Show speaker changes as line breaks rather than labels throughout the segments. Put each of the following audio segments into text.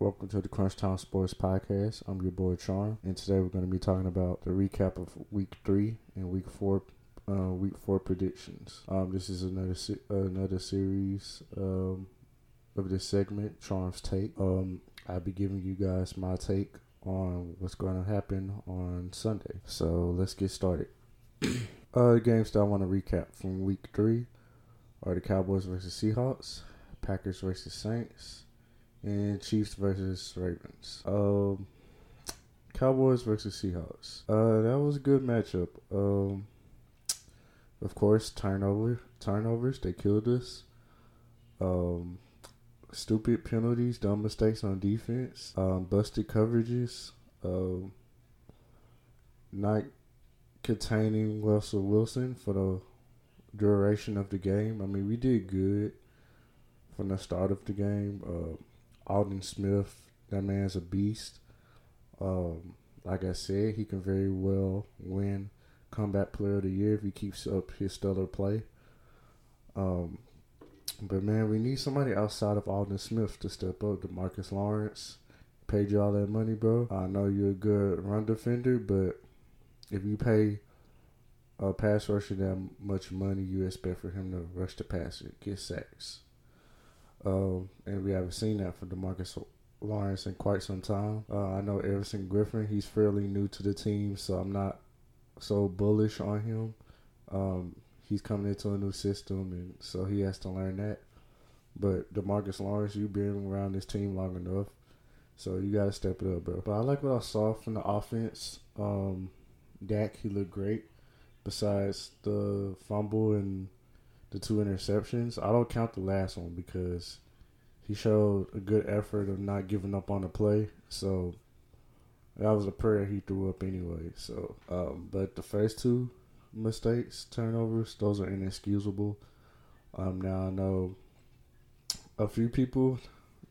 Welcome to the Crunch Time Sports Podcast. I'm your boy Charm, and today we're going to be talking about the recap of Week Three and Week Four, uh, Week Four predictions. Um, this is another se- another series um, of this segment, Charm's Take. Um, I'll be giving you guys my take on what's going to happen on Sunday. So let's get started. uh, the games that I want to recap from Week Three are the Cowboys versus Seahawks, Packers versus Saints and Chiefs versus Ravens. Um, Cowboys versus Seahawks. Uh, that was a good matchup. Um, of course, turnover turnovers they killed us. Um, stupid penalties, dumb mistakes on defense, um, busted coverages, um, not containing Russell Wilson for the duration of the game. I mean, we did good from the start of the game. Uh, Aldon Smith, that man's a beast. Um, like I said, he can very well win comeback player of the year if he keeps up his stellar play. Um, but man, we need somebody outside of Aldon Smith to step up. Demarcus Lawrence paid you all that money, bro. I know you're a good run defender, but if you pay a pass rusher that much money, you expect for him to rush the passer, get sacks. Um, and we haven't seen that for Demarcus Lawrence in quite some time. Uh, I know Everson Griffen, he's fairly new to the team, so I'm not so bullish on him. Um, he's coming into a new system, and so he has to learn that. But Demarcus Lawrence, you've been around this team long enough, so you got to step it up, bro. But I like what I saw from the offense. Um, Dak, he looked great. Besides the fumble and the two interceptions. I don't count the last one because he showed a good effort of not giving up on the play. So that was a prayer he threw up anyway. So, um, but the first two mistakes, turnovers, those are inexcusable. Um, now I know a few people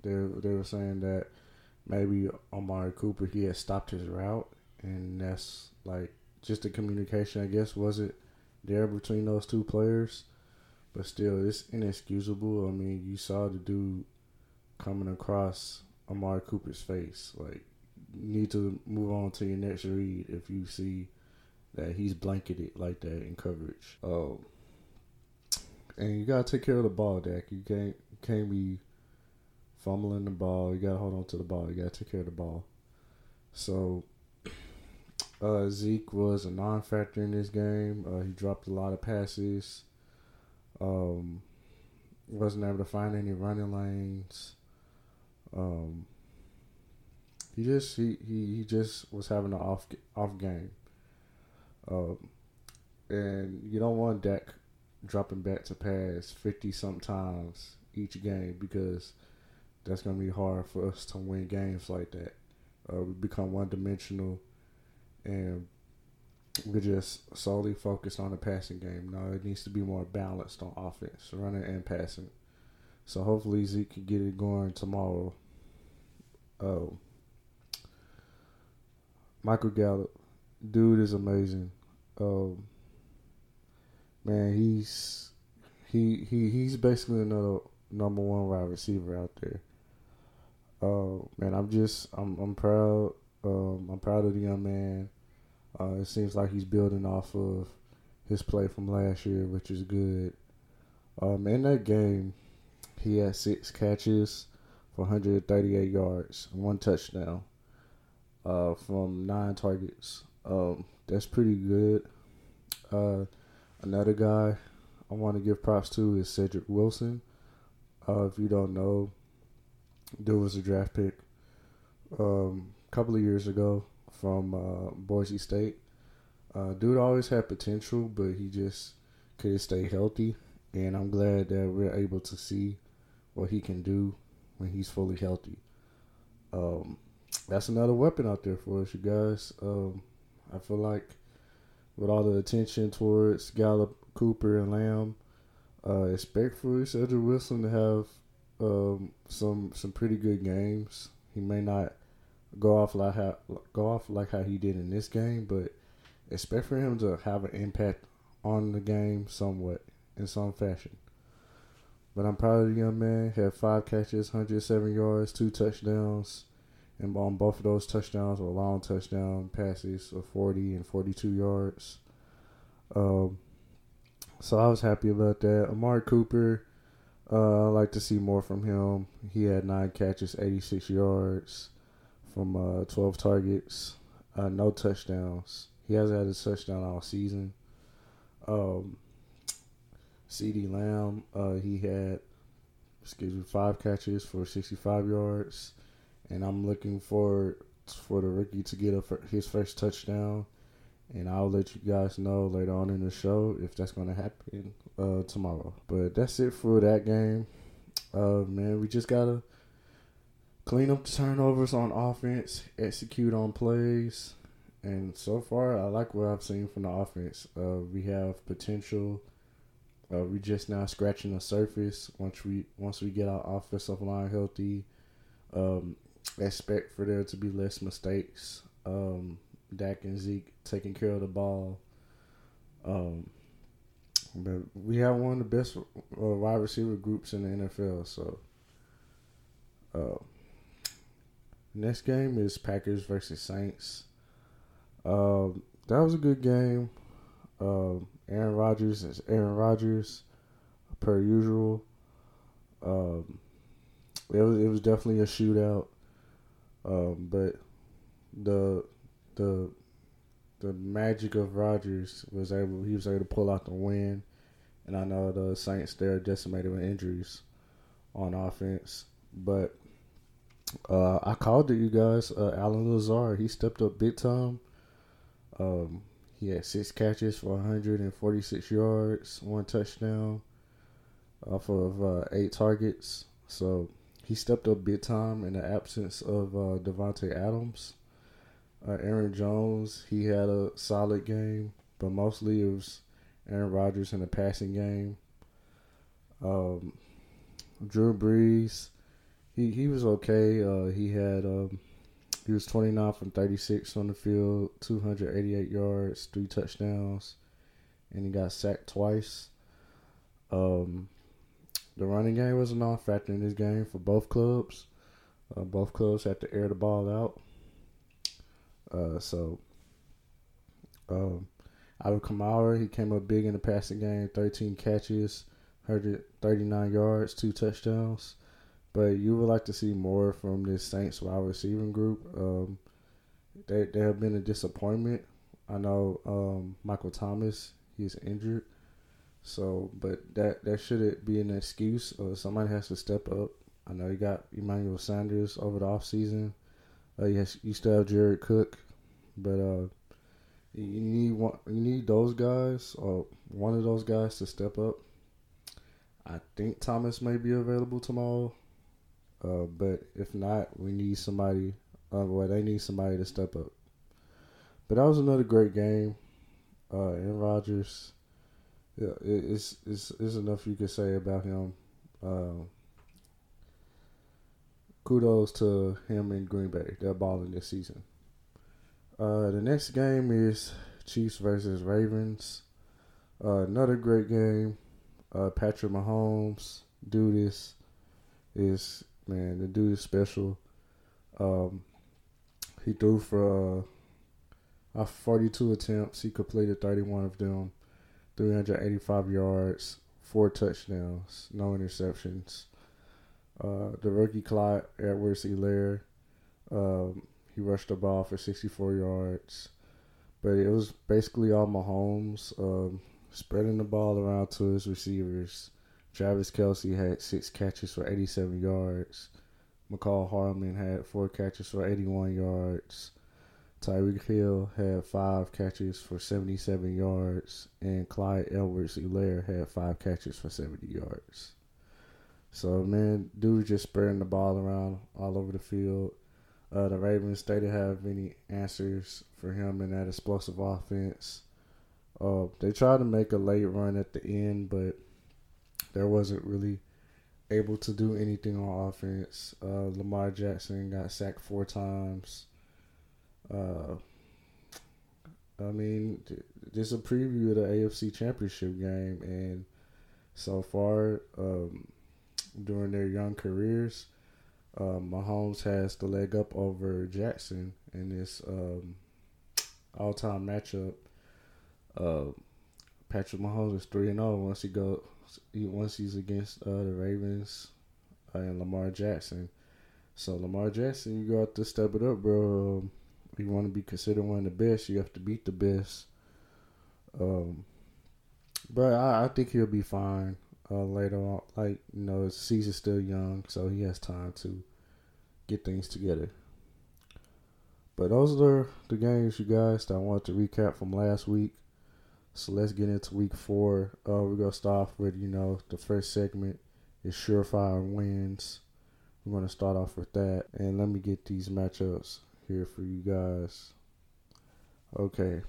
they they were saying that maybe Amari Cooper he had stopped his route, and that's like just the communication I guess wasn't there between those two players. But still, it's inexcusable. I mean, you saw the dude coming across Amari Cooper's face. Like, you need to move on to your next read if you see that he's blanketed like that in coverage. Um, and you gotta take care of the ball, Dak. You can't you can't be fumbling the ball. You gotta hold on to the ball. You gotta take care of the ball. So uh, Zeke was a non-factor in this game. Uh, he dropped a lot of passes. Um, wasn't able to find any running lanes. Um, he just he, he, he just was having an off off game. Um, and you don't want Dak dropping back to pass fifty sometimes each game because that's gonna be hard for us to win games like that. Uh, we become one dimensional, and we're just solely focused on the passing game. No, it needs to be more balanced on offense, running and passing. So hopefully Zeke can get it going tomorrow. Oh, Michael Gallup, dude is amazing. Um, man, he's he he he's basically another number one wide receiver out there. Uh, man, I'm just I'm I'm proud. Um, I'm proud of the young man. Uh, it seems like he's building off of his play from last year, which is good. Um, in that game, he had six catches for 138 yards, one touchdown uh, from nine targets. Um, that's pretty good. Uh, another guy I want to give props to is Cedric Wilson. Uh, if you don't know, there was a draft pick um, a couple of years ago from uh, Boise State. Uh, dude always had potential, but he just couldn't stay healthy. And I'm glad that we're able to see what he can do when he's fully healthy. Um, that's another weapon out there for us, you guys. Um, I feel like with all the attention towards Gallup, Cooper, and Lamb, uh, expect for Cedric Wilson to have um, some some pretty good games. He may not go off like how go off like how he did in this game, but expect for him to have an impact on the game somewhat in some fashion. But I'm proud of the young man. Had five catches, 107 yards, two touchdowns. And on both of those touchdowns were long touchdown passes of 40 and 42 yards. Um, so I was happy about that. Amari Cooper, uh, I like to see more from him. He had nine catches, 86 yards from uh, 12 targets, uh, no touchdowns. He hasn't had a touchdown all season. Um, CeeDee Lamb, uh, he had, excuse me, five catches for 65 yards. And I'm looking for for the rookie to get a, his first touchdown. And I'll let you guys know later on in the show if that's going to happen uh, tomorrow. But that's it for that game. Uh, man, we just got to clean up the turnovers on offense, execute on plays. And so far, I like what I've seen from the offense. Uh, we have potential uh, we just now scratching the surface. Once we once we get our offensive line healthy, um, expect for there to be less mistakes. Um, Dak and Zeke taking care of the ball. Um, but we have one of the best uh, wide receiver groups in the NFL. So, uh, next game is Packers versus Saints. Um, that was a good game. Um, Aaron Rodgers is Aaron Rodgers, per usual. Um, it was it was definitely a shootout, um, but the the the magic of Rodgers was able he was able to pull out the win, and I know the Saints they're decimated with injuries on offense, but uh, I called it you guys. Uh, Allen Lazard he stepped up big time. Um, he had six catches for 146 yards, one touchdown off of uh, eight targets. So he stepped up big time in the absence of uh, Davante Adams. Uh, Aaron Jones, he had a solid game, but mostly it was Aaron Rodgers in the passing game. Um, Drew Brees, he he was okay. Uh, he had um, he was 29 from 36 on the field, 288 yards, three touchdowns, and he got sacked twice. Um, the running game was a non-factor in this game for both clubs. Uh, both clubs had to air the ball out. Uh, so, um, Alvin Kamara, he came up big in the passing game, 13 catches, 139 yards, two touchdowns. But you would like to see more from this Saints wide receiving group. Um, they they have been a disappointment. I know um, Michael Thomas he's injured, so but that that shouldn't be an excuse. Uh, somebody has to step up. I know you got Emmanuel Sanders over the offseason. Uh, yes, you still have Jared Cook, but uh, you need one. You need those guys or one of those guys to step up. I think Thomas may be available tomorrow. Uh, but if not, we need somebody. Uh, well, they need somebody to step up. But that was another great game. Uh, Aaron Rodgers, yeah, it, it's it's it's enough you could say about him. Uh, kudos to him in Green Bay. They're balling this season. Uh, the next game is Chiefs versus Ravens. Uh, another great game. Uh, Patrick Mahomes, do this is man. The dude is special. Um, he threw for uh, 42 attempts. He completed 31 of them, 385 yards, four touchdowns, no interceptions. Uh, the rookie Clyde Edwards-Helaire, um, he rushed the ball for 64 yards. But it was basically all Mahomes, um, spreading the ball around to his receivers Travis Kelce had six catches for 87 yards. Mecole Hardman had four catches for 81 yards. Tyreek Hill had five catches for 77 yards. And Clyde Edwards-Helaire had five catches for 70 yards. So, man, dude just spreading the ball around all over the field. Uh, the Ravens, they didn't have any answers for him in that explosive offense. Uh, they tried to make a late run at the end, but there wasn't really able to do anything on offense. Uh, Lamar Jackson got sacked four times. Uh, I mean, just a preview of the AFC Championship game, and so far, um, during their young careers. Uh, Mahomes has the leg up over Jackson in this um, all-time matchup. Uh, Patrick Mahomes is three and zero oh once he go once he's against uh, the Ravens uh, and Lamar Jackson. So Lamar Jackson, you got to step it up, bro. Um, you want to be considered one of the best, you have to beat the best. Um, but I, I think he'll be fine uh, later on. Like you know, his season's still young, so he has time to get things together. But those are the games, you guys, that I wanted to recap from last week. So let's get into week four. Uh, we're gonna start off with you know the first segment is surefire wins. We're gonna start off with that, and let me get these matchups here for you guys. Okay,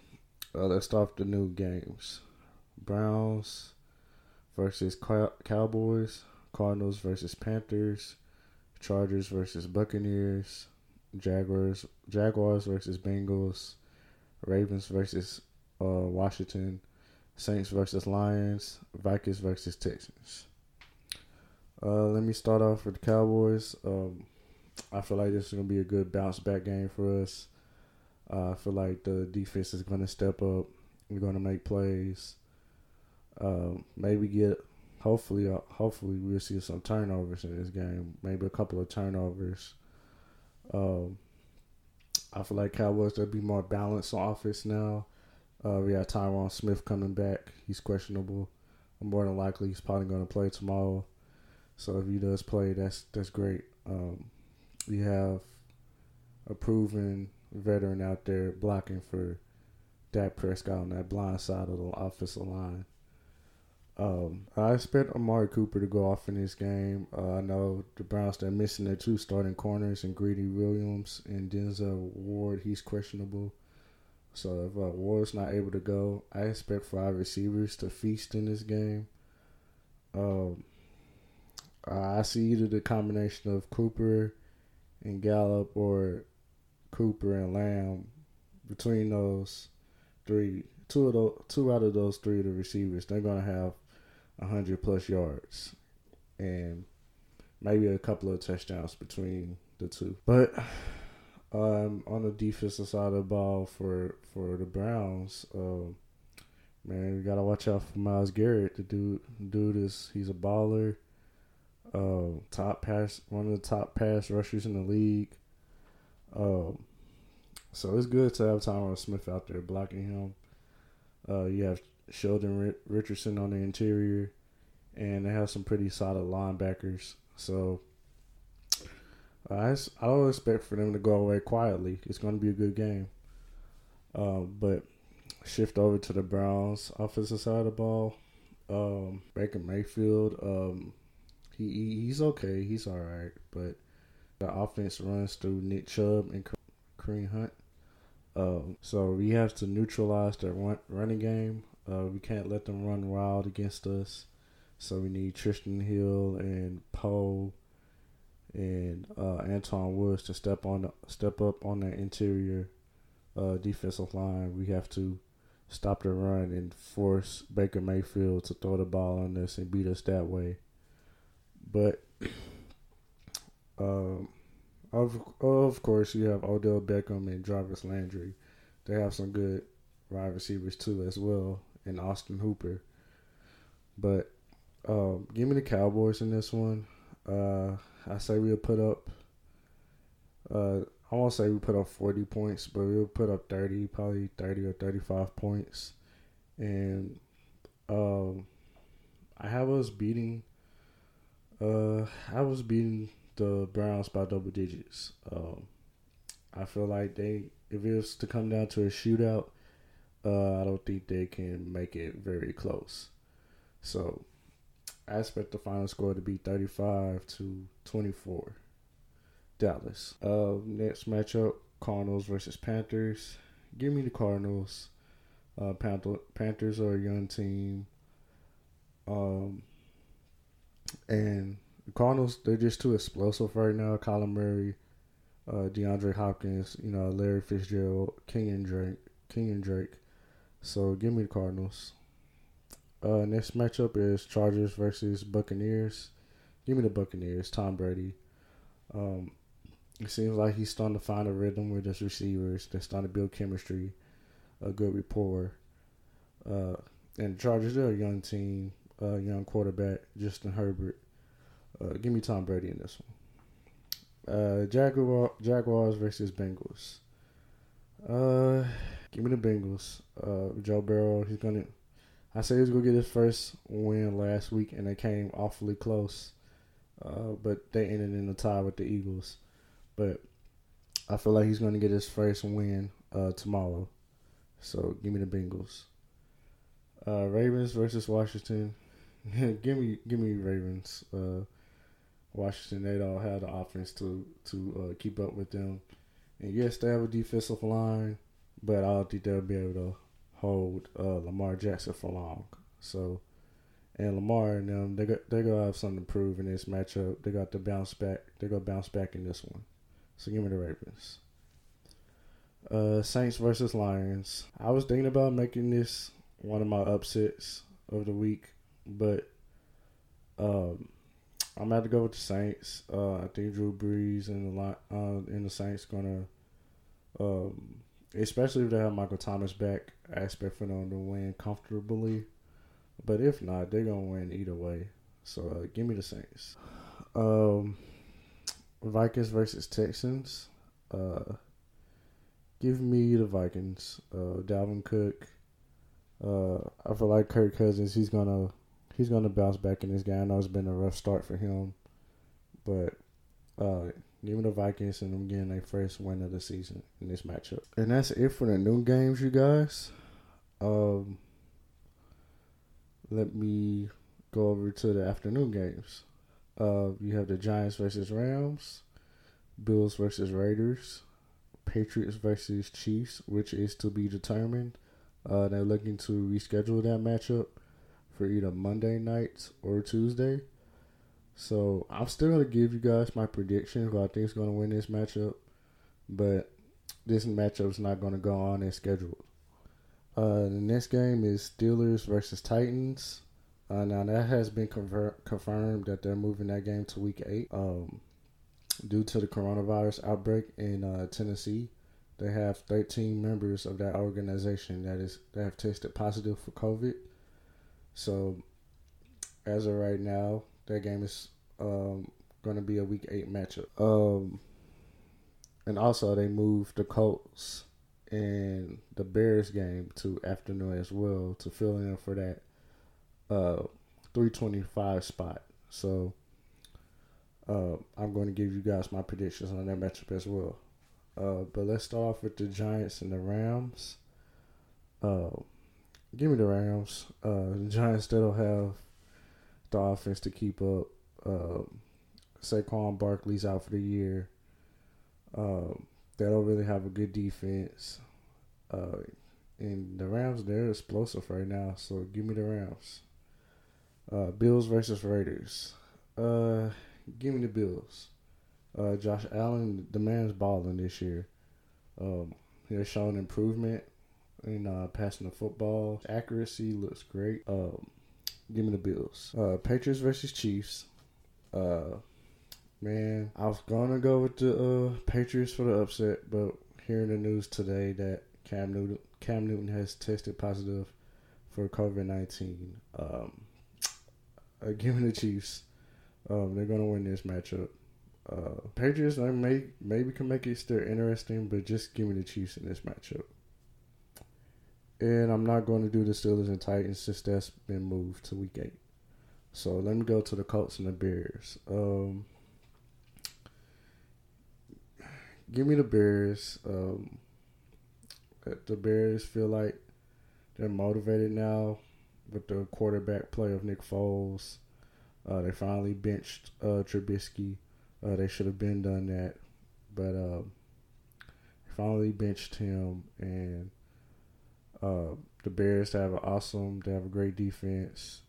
uh, let's start the new games. Browns versus Cowboys, Cardinals versus Panthers, Chargers versus Buccaneers, Jaguars Jaguars versus Bengals, Ravens versus uh, Washington, Saints versus Lions, Vikings versus Texans. Uh, let me start off with the Cowboys. Um, I feel like this is gonna be a good bounce back game for us. Uh, I feel like the defense is gonna step up. We're gonna make plays. Um, maybe get hopefully uh, hopefully we'll see some turnovers in this game. Maybe a couple of turnovers. Um, I feel like Cowboys will be more balanced on offense now. Uh, we got Tyron Smith coming back. He's questionable. More than likely, he's probably going to play tomorrow. So if he does play, that's that's great. Um, we have a proven veteran out there blocking for Dak Prescott on that blind side of the offensive line. Um, I expect Amari Cooper to go off in this game. Uh, I know the Browns are missing their two starting corners and Greedy Williams and Denzel Ward. He's questionable. So if uh, Ward's not able to go, I expect five receivers to feast in this game. Um, I see either the combination of Cooper and Gallup or Cooper and Lamb between those three. Two of those, two out of those three of the receivers, they're gonna have hundred plus yards, and maybe a couple of touchdowns between the two. But um, on the defensive side of the ball for for the Browns, um, man, we gotta watch out for Myles Garrett. The dude, dude is he's a baller. Uh, top pass, one of the top pass rushers in the league. Um, so it's good to have Tyron Smith out there blocking him. Uh, you have Sheldon Richardson on the interior, and they have some pretty solid linebackers. So I I don't expect for them to go away quietly. It's going to be a good game. Uh, but shift over to the Browns offensive side of the ball. Um, Baker Mayfield, um, he he's okay. He's all right, but the offense runs through Nick Chubb and Kareem Hunt. Um, so we have to neutralize their running game. Uh, we can't let them run wild against us. So we need Trysten Hill and Poe and uh, Antwaun Woods to step on step up on that interior uh, defensive line. We have to stop the run and force Baker Mayfield to throw the ball on us and beat us that way. But um, of of course, you have Odell Beckham and Jarvis Landry. They have some good wide receivers too, as well and Austin Hooper. But um, give me the Cowboys in this one. Uh, I say we'll put up. Uh, I won't say we put up forty points, but we'll put up thirty, probably thirty or thirty-five points, and um, I have us beating. Uh, I was beating the Browns by double digits. Um, I feel like they, if it was to come down to a shootout, uh, I don't think they can make it very close. So I expect the final score to be 35 to 24. Dallas. Uh, next matchup Cardinals versus Panthers. Give me the Cardinals. Uh, Panthers are a young team. Um, and the Cardinals, they're just too explosive right now. Kyler Murray, uh, DeAndre Hopkins, you know, Larry Fitzgerald, Kenyan Drake, Kenyan Drake. So give me the Cardinals. Uh, next matchup is Chargers versus Buccaneers. give me the Buccaneers. Tom Brady. Um, it seems like he's starting to find a rhythm with his receivers. They're starting to build chemistry, a good rapport. Uh, and the Chargers, they're a young team, uh, young quarterback, Justin Herbert. Uh, give me Tom Brady in this one. Uh, Jaguar, Jaguars versus Bengals. Uh, give me the Bengals. Uh, Joe Burrow, he's gonna. I say he's gonna get his first win last week, and they came awfully close. Uh, but they ended in a tie with the Eagles. But I feel like he's gonna get his first win uh, tomorrow. So give me the Bengals. Uh, Ravens versus Washington. give me, give me Ravens. Uh, Washington, they don't have the offense to to uh, keep up with them. And yes, they have a defensive line, but I don't think they'll be able to hold uh, Lamar Jackson for long. So, and Lamar and them, they got they gonna have something to prove in this matchup. They got to bounce back. They gonna bounce back in this one. So give me the Ravens. Uh, Saints versus Lions. I was thinking about making this one of my upsets of the week, but um, I'm gonna have to go with the Saints. Uh, I think Drew Brees and the uh, and the Saints gonna, um, especially if they have Michael Thomas back, I expect for them to win comfortably. But if not, they're gonna win either way. So uh, give me the Saints. Um, Vikings versus Texans. Uh, give me the Vikings. Uh, Dalvin Cook. Uh, I feel like Kirk Cousins. He's gonna he's gonna bounce back in this game. I know it's been a rough start for him, but uh, give the Vikings and I'm getting their first win of the season in this matchup. And that's it for the noon games, you guys. Um, let me go over to the afternoon games. Uh, you have the Giants versus Rams, Bills versus Raiders, Patriots versus Chiefs, which is to be determined. Uh, they're looking to reschedule that matchup for either Monday night or Tuesday. So I'm still gonna give you guys my prediction who I think is gonna win this matchup, but this matchup is not gonna go on as scheduled. Uh, the next game is Steelers versus Titans. Uh, now that has been conver- confirmed that they're moving that game to Week Eight. Um, due to the coronavirus outbreak in uh, Tennessee, they have 13 members of that organization that is that have tested positive for COVID. So, as of right now, that game is um, going to be a Week Eight matchup. Um, and also, they moved the Colts and the Bears game to afternoon as well to fill in for that uh, 325 spot. So uh, I'm going to give you guys my predictions on that matchup as well. Uh, but let's start off with the Giants and the Rams. Uh, give me the Rams. Uh, the Giants still have the offense to keep up. Uh, Saquon Barkley's out for the year. Um, they don't really have a good defense. Uh, and the Rams, they're explosive right now. So give me the Rams. Uh, Bills versus Raiders. Uh, give me the Bills. Uh, Josh Allen, the man's balling this year. Um, he's shown improvement in uh, passing the football. Accuracy looks great. Um, give me the Bills. Uh, Patriots versus Chiefs. Uh, man, I was gonna go with the uh, Patriots for the upset, but hearing the news today that Cam Newton Cam Newton has tested positive for COVID nineteen. Um, uh, the Chiefs. Um, they're gonna win this matchup. Uh, Patriots, I may maybe can make it still interesting, but just give me the Chiefs in this matchup. And I'm not going to do the Steelers and Titans since that's been moved to Week Eight. So let me go to the Colts and the Bears. Um, give me the Bears. Um, the Bears feel like they're motivated now with the quarterback play of Nick Foles. Uh, they finally benched uh, Trubisky. Uh, they should have been done that, but uh, finally benched him. And uh, the Bears have an awesome. They have a great defense.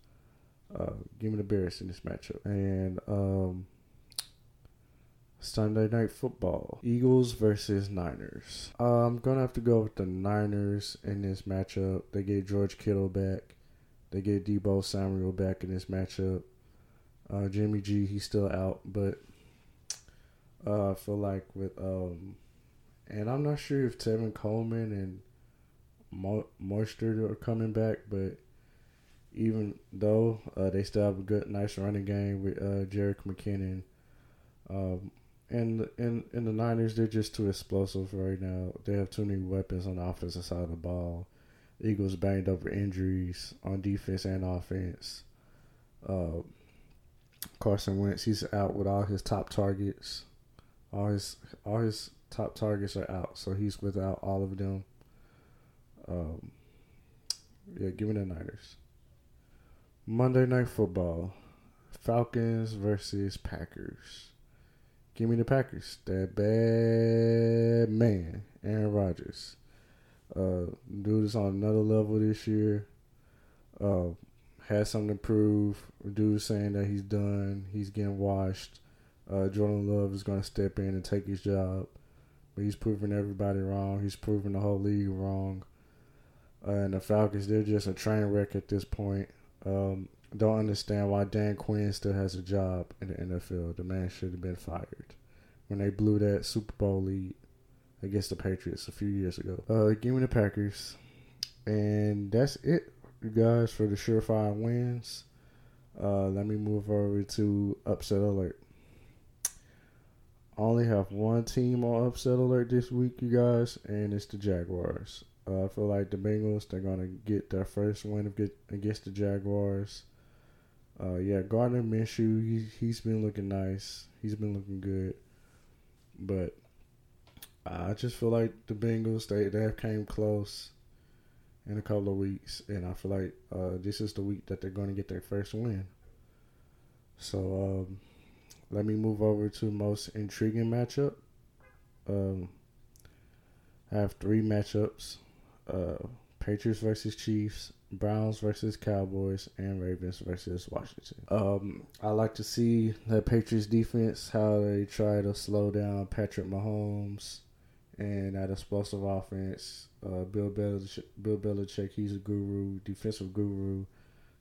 Uh, give me the Bears in this matchup. And um, Sunday night football: Eagles versus Niners. Uh, I'm gonna have to go with the Niners in this matchup. They get George Kittle back. They get Deebo Samuel back in this matchup. Uh, Jimmy G, he's still out, but uh, I feel like with um, and I'm not sure if Tevin Coleman and Mo- Mostert are coming back, but even though uh, they still have a good, nice running game with uh, Jerick McKinnon, um, and and and the Niners, they're just too explosive right now. They have too many weapons on the offensive side of the ball. Eagles banged up with injuries on defense and offense. Uh, Carson Wentz, he's out with all his top targets. All his all his top targets are out, so he's without all of them. Um, yeah, give me the Niners. Monday Night Football, Falcons versus Packers. Give me the Packers. That bad man, Aaron Rodgers. Uh, dude is on another level this year. Uh, has something to prove. Dude saying that he's done. He's getting washed. Uh, Jordan Love is going to step in and take his job. But he's proving everybody wrong. He's proving the whole league wrong. And the Falcons, they're just a train wreck at this point. Um, don't understand why Dan Quinn still has a job in the NFL. The man should have been fired when they blew that Super Bowl lead against the Patriots a few years ago. Uh, give me the Packers, and that's it, you guys, for the surefire wins. Uh, let me move over to upset alert. I only have one team on upset alert this week, you guys, and it's the Jaguars. Uh, I feel like the Bengals they're gonna get their first win against the Jaguars. Uh, yeah, Gardner Minshew he he's been looking nice. He's been looking good, but I just feel like the Bengals they they have came close in a couple of weeks, and I feel like uh, this is the week that they're to get their first win. So um, let me move over to most intriguing matchup. Um, I have three matchups: uh, Patriots versus Chiefs, Browns versus Cowboys, and Ravens versus Washington. Um, I like to see the Patriots defense how they try to slow down Patrick Mahomes and that explosive offense. Uh, Bill Belichick, Bill Belichick, he's a guru, defensive guru.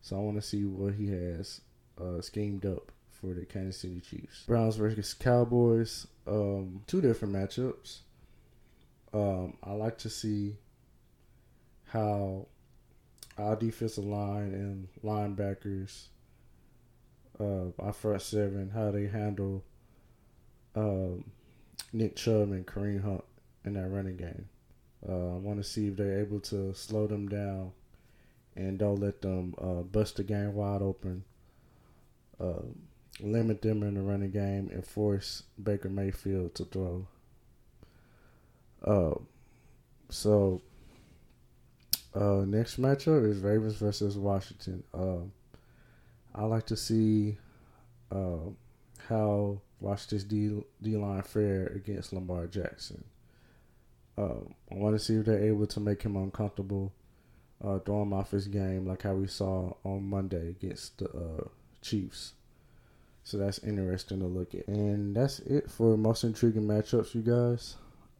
So I want to see what he has uh, schemed up for the Kansas City Chiefs. Browns versus Cowboys. Um, two different matchups. Um, I like to see how our defensive line and linebackers, uh, our front seven, how they handle um, Nick Chubb and Kareem Hunt in that running game. Uh, I want to see if they're able to slow them down and don't let them uh, bust the game wide open. Uh, limit them in the running game and force Baker Mayfield to throw. Uh, so uh, next matchup is Ravens versus Washington. Uh, I like to see uh, how Washington's D D line fare against Lamar Jackson. Uh, I want to see if they're able to make him uncomfortable, uh, throw him off his game like how we saw on Monday against the uh, Chiefs. So that's interesting to look at. And that's it for most intriguing matchups, you guys.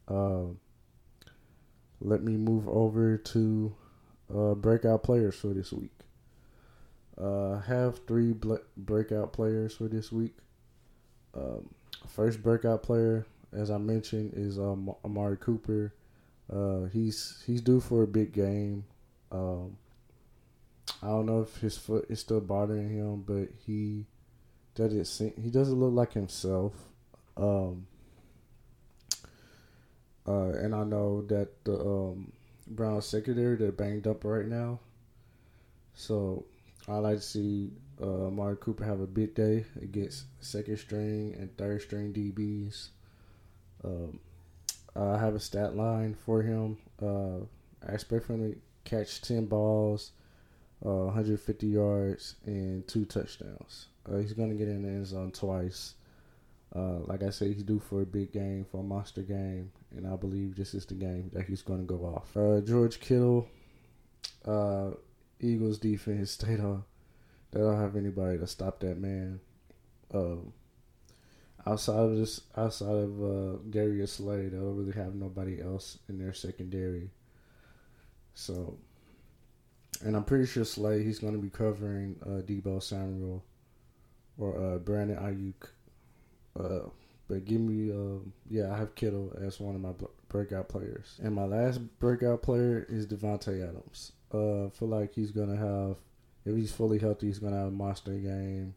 Uh, let me move over to uh, breakout players for this week. Uh, have three breakout players for this week. Um, first breakout player, as I mentioned, is um, Amari Cooper. Uh, he's he's due for a big game. Um, I don't know if his foot is still bothering him, but he doesn't he doesn't look like himself. Um, uh, and I know that the um, Brown secondary they're banged up right now, so I like to see uh, Cooper have a big day against second string and third string DBs. Um, I have a stat line for him. Uh, I expect him to catch 10 balls, uh, 150 yards, and two touchdowns. Uh, he's to get in the end zone twice. Uh, like I said, he's due for a big game, for a monster game, and I believe this is the game that he's going to go off. Uh, George Kittle, uh, Eagles defense, they don't, they don't have anybody to stop that man. Um, outside of this, outside of uh, Darius Slay, they don't really have nobody else in their secondary. So, and I'm pretty sure Slay he's going to be covering uh, Deebo Samuel or uh, Brandon Aiyuk. Uh, but give me, uh, yeah, I have Kittle as one of my breakout players, and my last breakout player is Davante Adams. Uh, feel like he's gonna have, if he's fully healthy, he's gonna have a monster game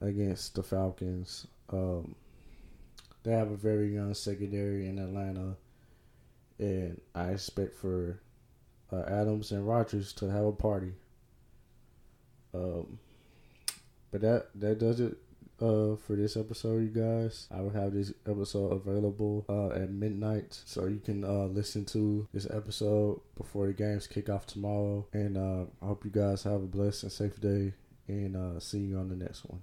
against the Falcons. Um, they have a very young secondary in Atlanta, and I expect for uh, Adams and Rodgers to have a party. Um, but that that does it uh for this episode, you guys. I will have this episode available uh at midnight, so you can uh listen to this episode before the games kick off tomorrow. And uh, I hope you guys have a blessed and safe day, and uh, see you on the next one.